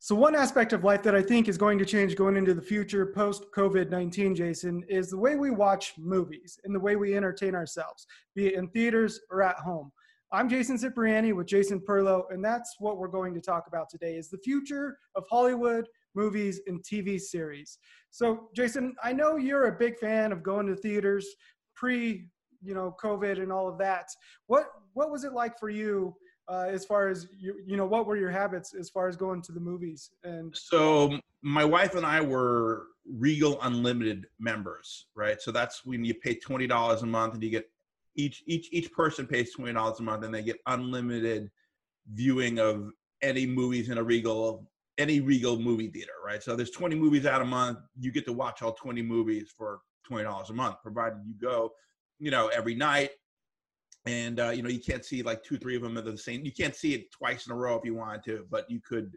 So, one aspect of life that I think is going to change going into the future post COVID 19, Jason, is the way we watch movies and the way we entertain ourselves, be it in theaters or at home. I'm Jason Cipriani with Jason Perlow, and that's what we're going to talk about today is the future of Hollywood movies and TV series. So, Jason, I know you're a big fan of going to theaters pre, you know, COVID and all of that. What what was it like for you uh, as far as you, you know, what were your habits as far as going to the movies? And so my wife and I were Regal Unlimited members, right? So that's when you pay twenty dollars a month and you get each each each person pays twenty dollars a month and they get unlimited viewing of any movies in a Regal any Regal movie theater, right? So there's 20 movies out a month. You get to watch all 20 movies for $20 a month, provided you go, you know, every night and uh, you know you can't see like two three of them at the same you can't see it twice in a row if you wanted to but you could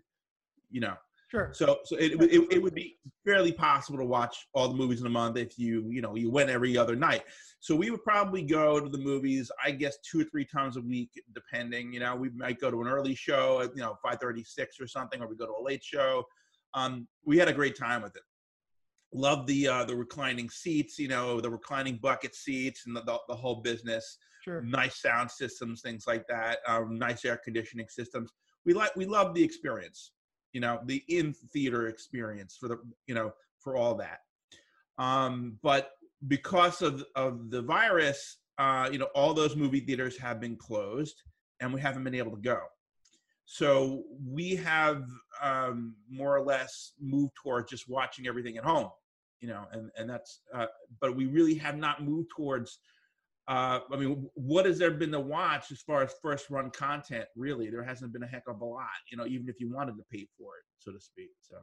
you know. Sure. So so it, it, it would be fairly possible to watch all the movies in a month if you you know you went every other night. So we would probably go to the movies i guess two or three times a week depending you know. We might go to an early show at you know 536 or something or we go to a late show. Um, we had a great time with it loved the uh, the reclining seats you know the reclining bucket seats and the, the, the whole business sure. nice sound systems, things like that, um, nice air conditioning systems. We like we love the experience, you know, the in theater experience for the you know for all that. Um, but because of of the virus, uh, you know, all those movie theaters have been closed, and we haven't been able to go. So we have um, more or less moved towards just watching everything at home, you know, and and that's. Uh, but we really have not moved towards uh, I mean, what has there been to watch as far as first run content? Really, there hasn't been a heck of a lot. You know, even if you wanted to pay for it, so to speak. So.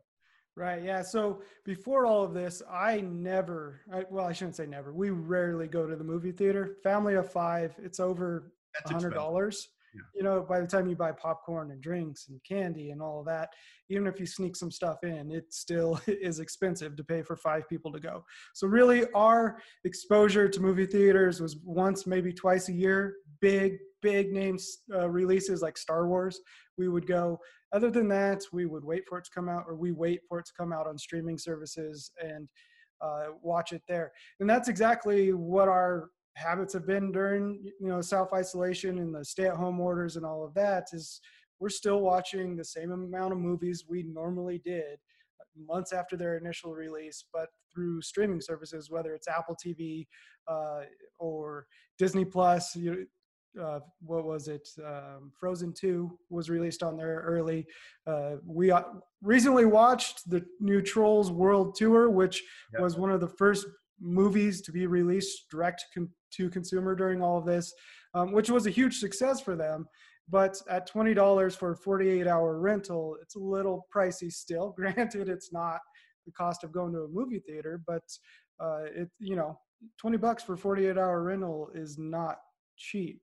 Right. Yeah. So before all of this, I never. I, well, I shouldn't say never. We rarely go to the movie theater. Family of five. It's over a hundred dollars yeah. you know by the time you buy popcorn and drinks and candy and all of that even if you sneak some stuff in it still is expensive to pay for five people to go. So really our exposure to movie theaters was once maybe twice a year big big name uh, releases like star wars. We would go. Other than that we would wait for it to come out or we wait for it to come out on streaming services and uh, watch it there. And that's exactly what our habits have been during you know self isolation and the stay at home orders and all of that is we're still watching the same amount of movies we normally did months after their initial release, but through streaming services, whether it's Apple TV uh, or Disney Plus. You, uh, what was it? Um, Frozen 2 was released on there early. Uh, we uh, recently watched the new Trolls World Tour, which yep. was one of the first movies to be released direct con- to consumer during all of this, um, which was a huge success for them. But at $20 for a 48 hour rental, it's a little pricey still. Granted, it's not the cost of going to a movie theater, but uh, it, you know, 20 bucks for 48 hour rental is not cheap.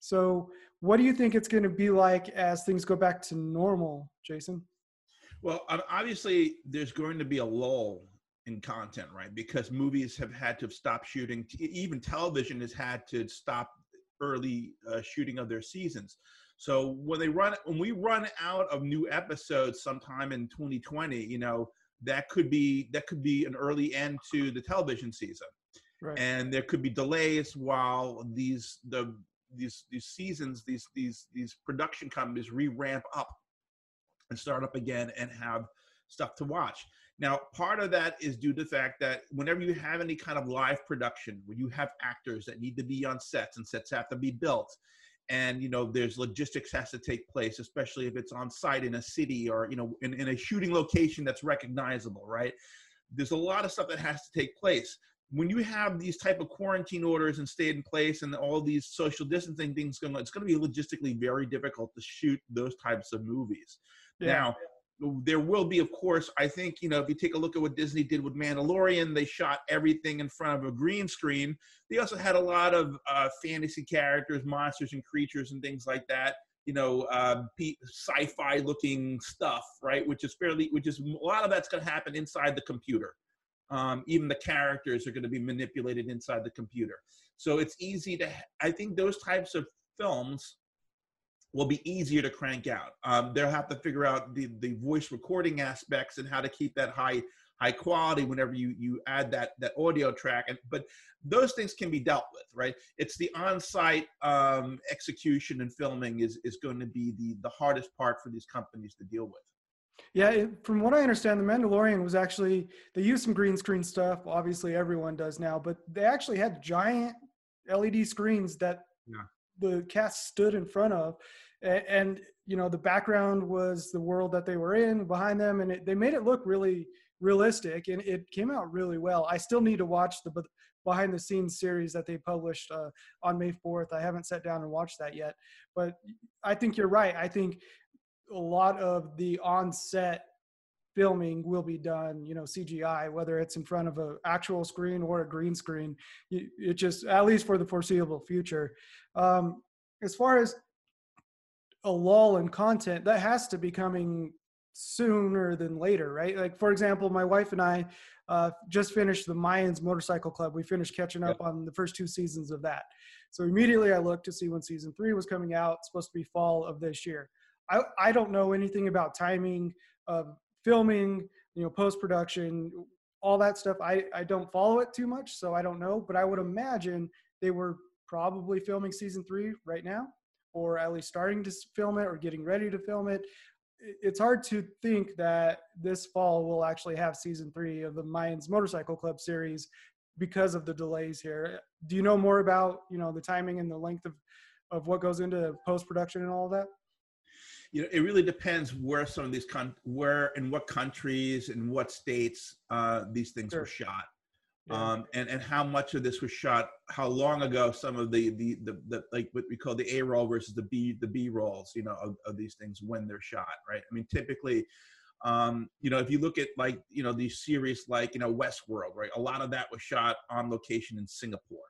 So, what do you think it's going to be like as things go back to normal, Jason? Well, obviously, there's going to be a lull in content, right? Because movies have had to stop shooting. Even television has had to stop early uh, shooting of their seasons. So when they run, when we run out of new episodes sometime in 2020, you know, that could be that could be an early end to the television season, right. and there could be delays while these the these these seasons these these these production companies re-ramp up and start up again and have stuff to watch. Now, part of that is due to the fact that whenever you have any kind of live production, when you have actors that need to be on sets and sets have to be built, and you know there's logistics has to take place, especially if it's on site in a city or you know in, in a shooting location that's recognizable, right? There's a lot of stuff that has to take place. When you have these type of quarantine orders and stay in place and all these social distancing things going on, it's going to be logistically very difficult to shoot those types of movies. Yeah. Now, there will be, of course, I think, you know, if you take a look at what Disney did with Mandalorian, they shot everything in front of a green screen. They also had a lot of uh, fantasy characters, monsters and creatures and things like that. You know, uh, sci-fi looking stuff, right? Which is fairly, which is a lot of that's going to happen inside the computer. Um, even the characters are going to be manipulated inside the computer. So it's easy to, I think those types of films will be easier to crank out. Um, they'll have to figure out the, the voice recording aspects and how to keep that high high quality whenever you you add that that audio track. And but those things can be dealt with, right? It's the on-site um, execution and filming is is going to be the the hardest part for these companies to deal with. Yeah, from what I understand, The Mandalorian was actually they used some green screen stuff. Obviously, everyone does now, but they actually had giant LED screens that yeah. The cast stood in front of, and, you know the background was the world that they were in behind them, and it, they made it look really realistic, and it came out really well. I still need to watch the behind the scenes series that they published uh, on May 4th. I haven't sat down and watched that yet, but I think you're right. I think a lot of the on-set filming will be done you know cgi whether it's in front of an actual screen or a green screen it just at least for the foreseeable future. Um, as far as a lull in content that has to be coming sooner than later right? Like for example my wife and i uh, just finished the mayans motorcycle club. We finished catching up on the first two seasons of that. So immediately i looked to see when season three was coming out it's supposed to be fall of this year. I, I don't know anything about timing of filming, you know, post production, all that stuff. I, I don't follow it too much, so I don't know. But I would imagine they were probably filming season three right now, or at least starting to film it or getting ready to film it. It's hard to think that this fall we'll actually have season three of the Mayans Motorcycle Club series because of the delays here. Do you know more about you know the timing and the length of of what goes into post production and all of that? You know, it really depends where some of these con where in what countries and what states uh, these things sure. were shot. Yeah. Um, and and how much of this was shot? How long ago? Some of the the the, the like what we call the A roll versus the B the B rolls, you know, of, of these things when they're shot, right? I mean, typically, um, you know, if you look at like you know these series like you know Westworld, right? A lot of that was shot on location in Singapore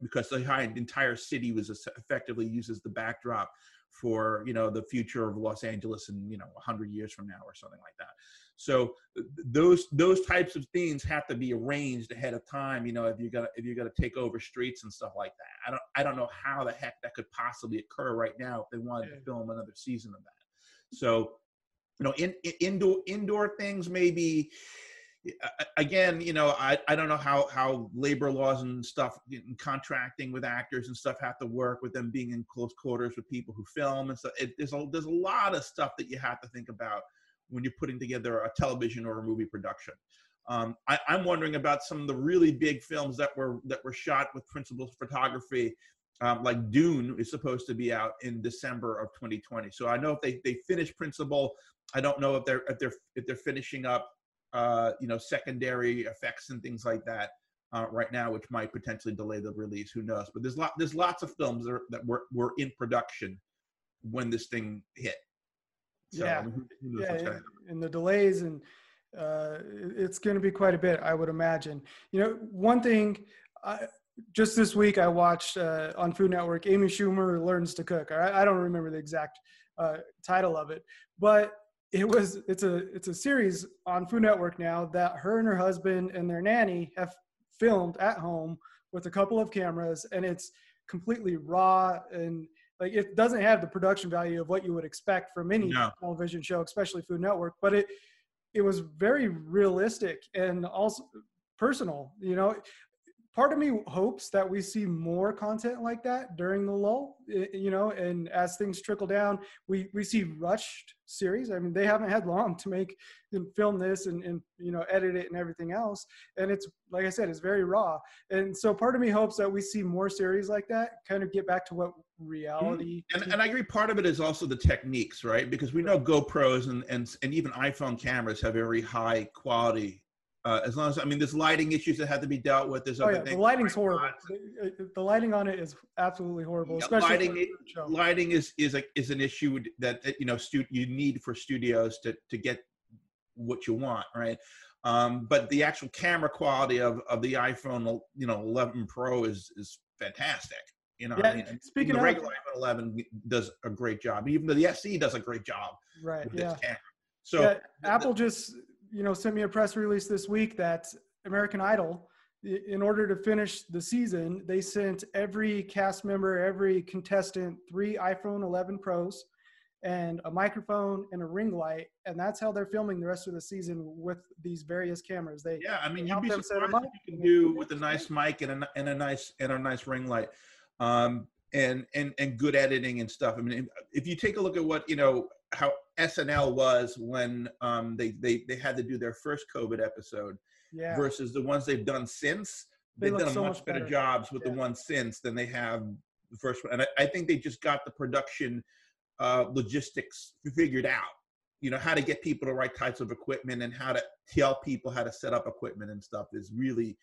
because the entire city was effectively used as the backdrop for you know the future of Los Angeles in you know 100 years from now or something like that. So those those types of things have to be arranged ahead of time. You know, if you're gonna if you're gonna take over streets and stuff like that. I don't I don't know how the heck that could possibly occur right now if they wanted to film another season of that. So you know, in, in indoor indoor things maybe again, you know, I, I don't know how, how labor laws and stuff and contracting with actors and stuff have to work with them being in close quarters with people who film and stuff. It, there's a, there's a lot of stuff that you have to think about when you're putting together a television or a movie production. Um, I, am wondering about some of the really big films that were that were shot with principal photography, um, like Dune is supposed to be out in December of 2020. So I know if they they finish principal, I don't know if they're if they're if they're finishing up uh, you know, secondary effects and things like that uh, right now, which might potentially delay the release. Who knows? But there's lot there's lots of films that, are, that were were in production when this thing hit. So, yeah, I mean, yeah, and the delays and uh, it's going to be quite a bit, I would imagine. You know, one thing. I, just this week, I watched uh, on Food Network. Amy Schumer learns to cook. I, I don't remember the exact uh, title of it, but it was it's a it's a series on Food Network now that her and her husband and their nanny have filmed at home with a couple of cameras, and it's completely raw and like it doesn't have the production value of what you would expect from any no. television show, especially Food Network. But it it was very realistic and also personal. You know, part of me hopes that we see more content like that during the lull you know and as things trickle down we we see rushed series. I mean they haven't had long to make and film this and, and you know edit it and everything else. And it's like i said it's very raw. And so part of me hopes that we see more series like that kind of get back to what reality mm-hmm. and, and i agree part of it is also the techniques right? Because we know gopro's and and, and even iphone cameras have very high quality uh, as long as I mean, there's lighting issues that have to be dealt with. There's oh, yeah, the lighting's horrible. The, the, lighting on it is absolutely horrible. Yeah, lighting, lighting is is a, is an issue that, that you know stu- you need for studios to to get what you want, right? Um, but the actual camera quality of, of the iPhone, you know, 11 Pro is is fantastic. You know, yeah, I mean, speaking the of regular iPhone 11 does a great job. Even though the SE does a great job. Right. yeah. So yeah, Apple just you know, sent me a press release this week that American Idol in order to finish the season, they sent every cast member, every contestant, three iPhone 11 Pros and a microphone and a ring light, and that's how they're filming the rest of the season with these various cameras. They yeah, I mean, you'd be surprised what you can do with a nice mic and a, and a nice and a nice ring light, um, and and and good editing and stuff. I mean, if you take a look at what you know how SNL was when um, they they they had to do their first COVID episode yeah. versus the ones they've done since. They have done so much, better, better, jobs with yeah. the ones since than they have the first one, and I, I think they just got the production uh, logistics figured out. You know how to get people the right types of equipment and how to tell people how to set up equipment and stuff is really,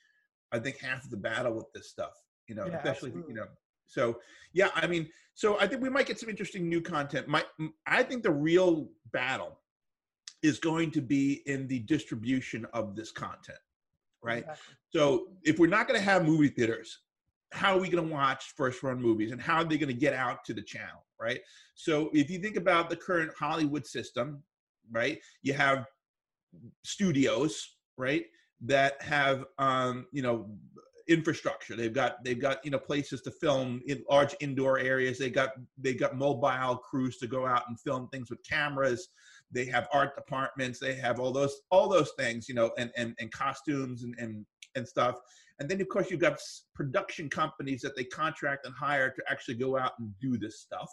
I think, half the battle with this stuff. You know, yeah, especially absolutely. you know. So yeah, I mean, so I think we might get some interesting new content. My, I think the real battle is going to be in the distribution of this content, right? Exactly. So if we're not going to have movie theaters, how are we going to watch first run movies and how are they going to get out to the channel? right? So if you think about the current Hollywood system, right, you have studios, right, that have um, you know infrastructure. They've got they've got you know places to film in large indoor areas. They got they got mobile crews to go out and film things with cameras. They have art departments. They have all those all those things, you know, and and, and costumes and, and and stuff. And then of course you've got production companies that they contract and hire to actually go out and do this stuff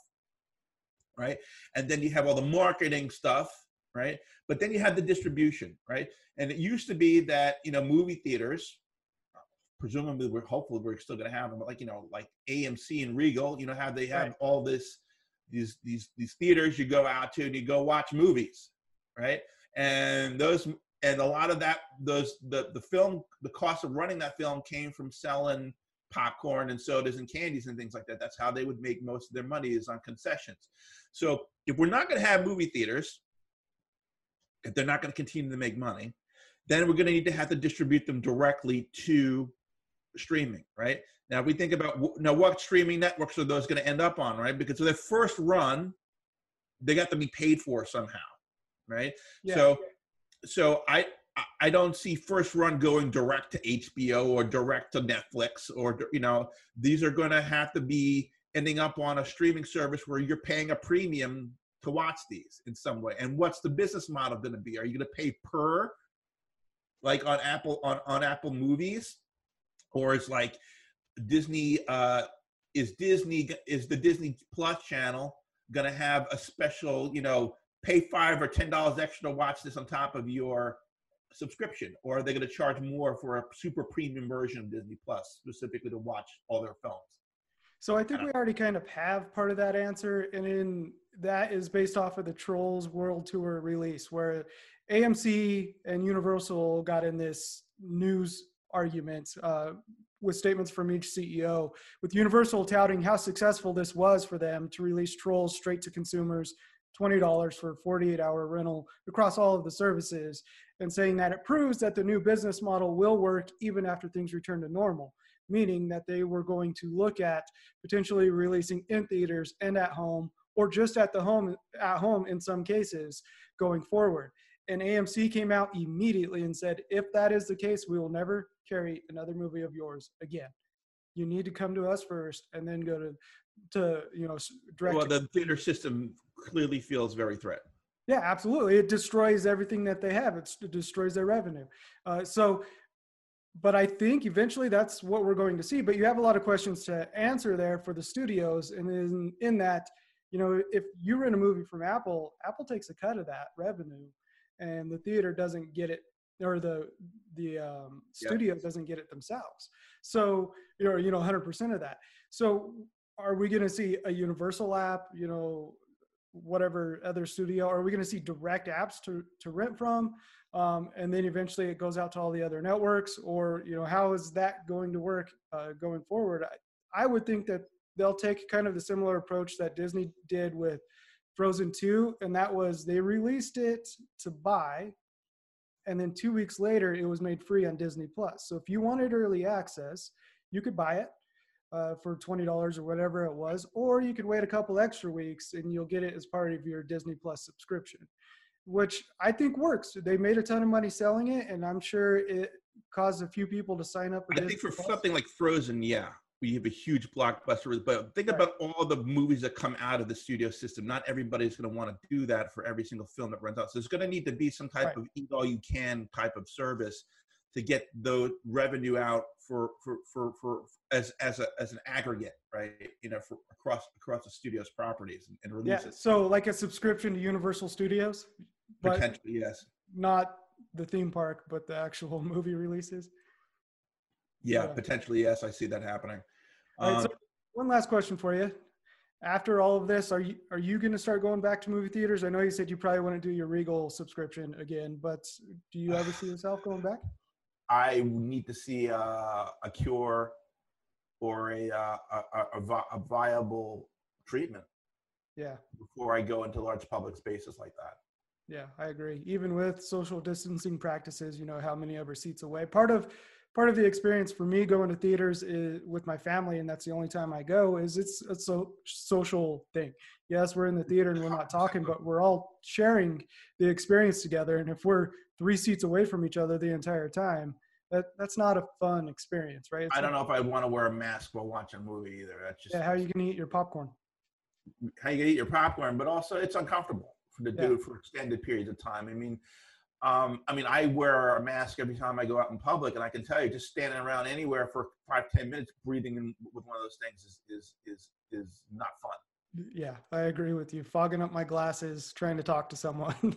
right? And then you have all the marketing stuff, right? But then you have the distribution, right? And it used to be that you know movie theaters, presumably we're hopefully we're still going to have them, but like you know like AMC and Regal, you know how they have right. all this these these these theaters you go out to and you go watch movies, right? And those and a lot of that those the the film the cost of running that film came from selling popcorn and sodas and candies and things like that. That's how they would make most of their money is on concessions. So if we're not going to have movie theaters, if they're not going to continue to make money, then we're going to need to have to distribute them directly to streaming, right? Now, we think about now what streaming networks are those going to end up on, right? Because their first run, they got to be paid for somehow, right? Yeah. So, so I I don't see first run going direct to HBO or direct to Netflix or you know these are going to have to be ending up on a streaming service where you're paying a premium to watch these in some way. And what's the business model going to be? Are you going to pay per like on Apple on on Apple movies or it's like Disney uh is Disney is the Disney Plus channel going to have a special, you know, pay 5 or 10 dollars extra to watch this on top of your subscription? Or are they going to charge more for a super premium version of disney plus specifically to watch all their films? So i think we already kind of have part of that answer and in that is based off of the trolls world tour release where amc and universal got in this news argument uh, with statements from each ceo with universal touting how successful this was for them to release trolls straight to consumers $20 for a 48 hour rental across all of the services and saying that it proves that the new business model will work even after things return to normal, meaning that they were going to look at potentially releasing in theaters and at home or just at the home at home in some cases going forward. And AMC came out immediately and said, if that is the case, we will never carry another movie of yours again. You need to come to us first and then go to to you know direct. Well, the theater system clearly feels very threatened. Yeah, absolutely. It destroys everything that they have. It's, it destroys their revenue. Uh, so, but I think eventually that's what we're going to see. But you have a lot of questions to answer there for the studios, and in in that, you know, if you rent a movie from Apple, Apple takes a cut of that revenue, and the theater doesn't get it, or the the um, studio yep. doesn't get it themselves. So, you know, you know, 100% of that. So, are we going to see a universal app? You know, whatever other studio? Are we going to see direct apps to, to rent from? Um, and then eventually it goes out to all the other networks or, you know, how is that going to work uh, going forward? I, I would think that they'll take kind of the similar approach that Disney did with Frozen 2. And that was they released it to buy. And then two weeks later, it was made free on Disney Plus. So if you wanted early access, you could buy it uh, for $20 or whatever it was, or you could wait a couple extra weeks and you'll get it as part of your Disney Plus subscription, which I think works. They made a ton of money selling it, and I'm sure it caused a few people to sign up. I think for Plus? something like Frozen, yeah, we have a huge blockbuster. But think about all the movies that come out of the studio system. Not everybody's going to want to do that for every single film that runs out. So there's going to need to be some type right. of eat all you can type of service to get the revenue out for for for, for as as a as an aggregate, right? You know, for across across the studio's properties and, and releases. Yeah, so like a subscription to Universal Studios, potentially yes. Not the theme park, but the actual movie releases. Yeah, yeah. potentially yes. I see that happening. All right, so um, one last question for you. After all of this, are you are you going to start going back to movie theaters? I know you said you probably want to do your Regal subscription again, but do you ever see yourself going back? I need to see uh, a cure or a, uh, a, a, a, viable treatment. Yeah. Before I go into large public spaces like that. Yeah, I agree. Even with social distancing practices, you know, how many ever seats away. Part of part of the experience for me going to theaters is with my family, and that's the only time I go. Is it's a so, social thing. Yes, we're in the theater and we're not talking, but we're all sharing the experience together. And if we're three seats away from each other the entire time, that that's not a fun experience, right? It's I don't know if I want to wear a mask while watching a movie either. That's just yeah. How are you gonna eat your popcorn? How you gonna eat your popcorn? But also, it's uncomfortable to do it for extended periods of time. I mean, um, I mean, I wear a mask every time I go out in public, and I can tell you, just standing around anywhere for five, ten minutes, breathing in with one of those things is is is is not fun. Yeah, I agree with you. Fogging up my glasses, trying to talk to someone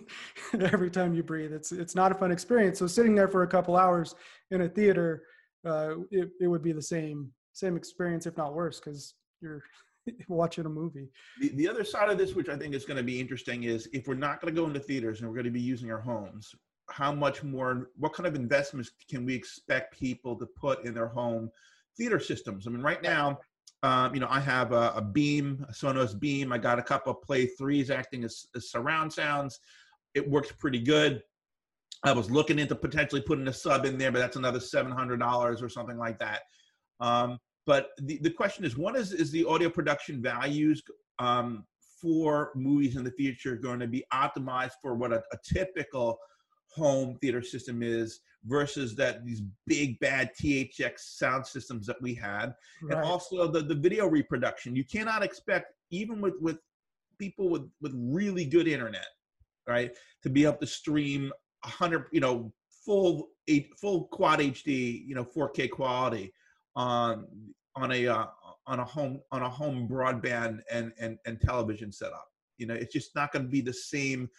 every time you breathe. It's it's not a fun experience. So sitting there for a couple hours in a theater, uh, it, it would be the same same experience, if not worse, because you're watching a movie. The, the other side of this, which I think is going to be interesting, is if we're not going to go into theaters and we're going to be using our homes, how much more, what kind of investments can we expect people to put in their home theater systems? I mean, right now, um, you know, I have a, a, Beam, a Sonos Beam. I got a couple of Play 3s acting as, as surround sounds. It works pretty good. I was looking into potentially putting a sub in there, but that's another $700 or something like that. Um, but the, the question is, what is, is the audio production values um, for movies in the future going to be optimized for what a, a typical home theater system is versus that these big bad THX sound systems that we had, right. and also the, the video reproduction. You cannot expect even with with people with with really good internet, right, to be able to stream hundred, you know, full eight, full quad HD, you know, 4K quality on on a uh, on a home on a home broadband and and and television setup. You know, it's just not going to be the same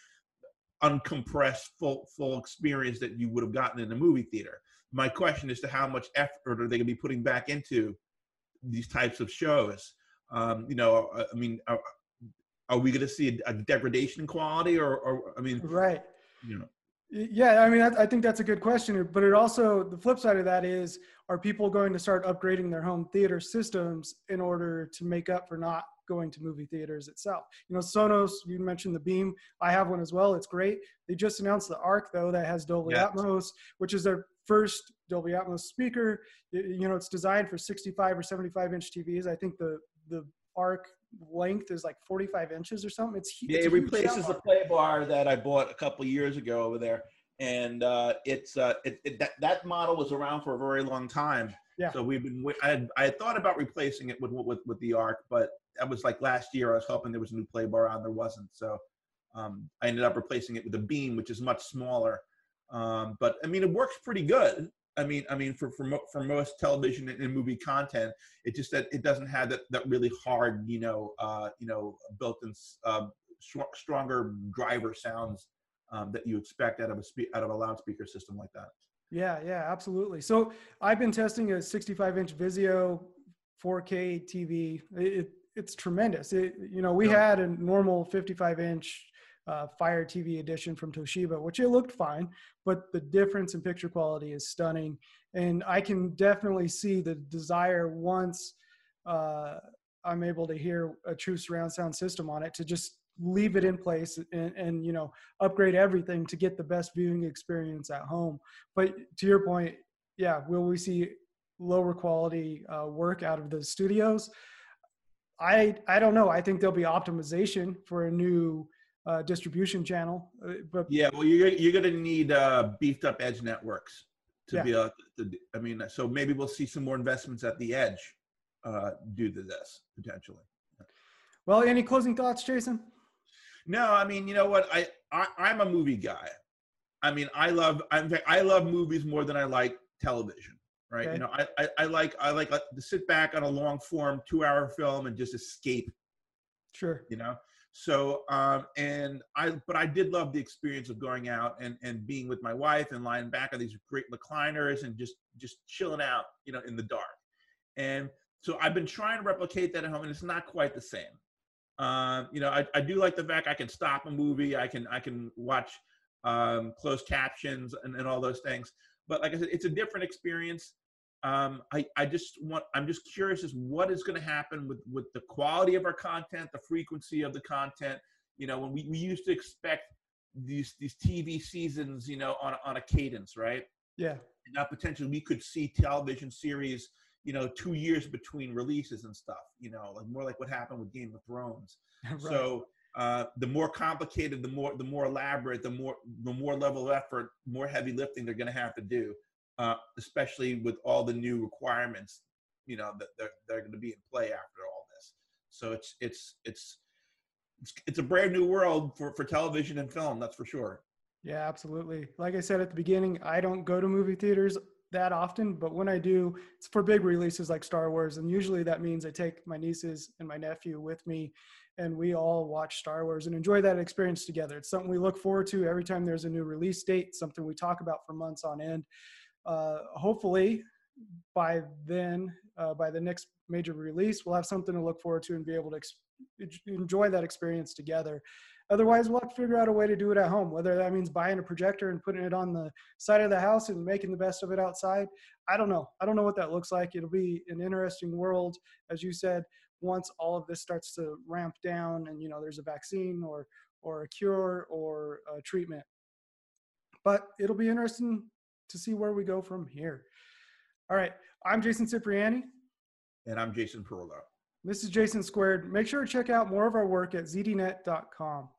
uncompressed full full experience that you would have gotten in a movie theater. My question is to how much effort are they going to be putting back into these types of shows? Um, you know, uh, I mean, are, are we going to see a, a, degradation in quality, or, or I mean, right? You know, yeah, I mean, I, I think that's a good question. But it also, the flip side of that is, are people going to start upgrading their home theater systems in order to make up for not going to movie theaters itself? You know, Sonos, you mentioned the Beam. I have one as well. It's great. They just announced the Arc, though, that has Dolby yeah. Atmos, which is their first Dolby Atmos speaker. You know, it's designed for 65 or 75 inch TVs. I think the the Arc length is like 45 inches or something. It's huge. yeah, it replaces the play bar that I bought a couple years ago over there, and uh, it's uh, it, it, that that model was around for a very long time. Yeah. So we've been. I had, I had thought about replacing it with with with the Arc, but that was like last year. I was hoping there was a new play bar on. There wasn't, so um, I ended up replacing it with a Beam, which is much smaller. Um, but I mean, it works pretty good. I mean, I mean, for for, mo- for most television and movie content, it just that it doesn't have that, that really hard, you know, uh, you know, built-in uh, stronger driver sounds um, that you expect out of a spe- out of a loudspeaker system like that. Yeah, yeah, absolutely. So I've been testing a 65-inch Vizio 4K TV. It, it's tremendous. It, you know, we yeah. had a normal 55-inch uh, Fire TV edition from Toshiba, which it looked fine, but the difference in picture quality is stunning. And I can definitely see the desire once uh, I'm able to hear a true surround sound system on it to just leave it in place and, and, you know upgrade everything to get the best viewing experience at home. But to your point, yeah, will we see lower quality uh, work out of the studios? I I don't know. I think there'll be optimization for a new uh, distribution channel. Uh, but yeah, well, you're you're going to need uh, beefed up edge networks to yeah. be able to, I mean, so maybe we'll see some more investments at the edge uh, due to this potentially. Well, any closing thoughts, Jason? No, I mean, you know what? I, I I'm a movie guy. I mean, I love I'm, I love movies more than I like television. Right? Okay. You know, I, I, I like I like uh, to sit back on a long form two hour film and just escape. Sure. You know. So um and I but I did love the experience of going out and and being with my wife and lying back on these great recliners and just just chilling out, you know, in the dark. And so I've been trying to replicate that at home, and it's not quite the same. Um, you know, I, I do like the fact I can stop a movie, I can I can watch um, closed captions and, and all those things. But like I said, it's a different experience. Um, I, I just want I'm just curious as what is going to happen with with the quality of our content, the frequency of the content. You know, when we, we used to expect these these TV seasons, you know, on on a cadence, right? Yeah. And now potentially we could see television series you know, two years between releases and stuff, you know, like more like what happened with Game of Thrones. right. So uh, the more complicated, the more the more elaborate, the more the more level of effort, more heavy lifting they're going to have to do, uh, especially with all the new requirements, you know, that they're, they're going to be in play after all this. So it's it's it's it's, it's a brand new world for, for television and film, that's for sure. Yeah, absolutely. Like I said at the beginning, I don't go to movie theaters that often, but when I do, it's for big releases like Star Wars. And usually that means I take my nieces and my nephew with me and we all watch Star Wars and enjoy that experience together. It's something we look forward to every time there's a new release date, something we talk about for months on end. Uh, hopefully, by then, uh, by the next major release, we'll have something to look forward to and be able to ex- enjoy that experience together. Otherwise, we'll have to figure out a way to do it at home, whether that means buying a projector and putting it on the side of the house and making the best of it outside. I don't know. I don't know what that looks like. It'll be an interesting world, as you said, once all of this starts to ramp down and, you know, there's a vaccine or, or a cure or a treatment. But it'll be interesting to see where we go from here. All right. I'm Jason Cipriani. And I'm Jason Perlow. This is Jason Squared. Make sure to check out more of our work at zdnet.com.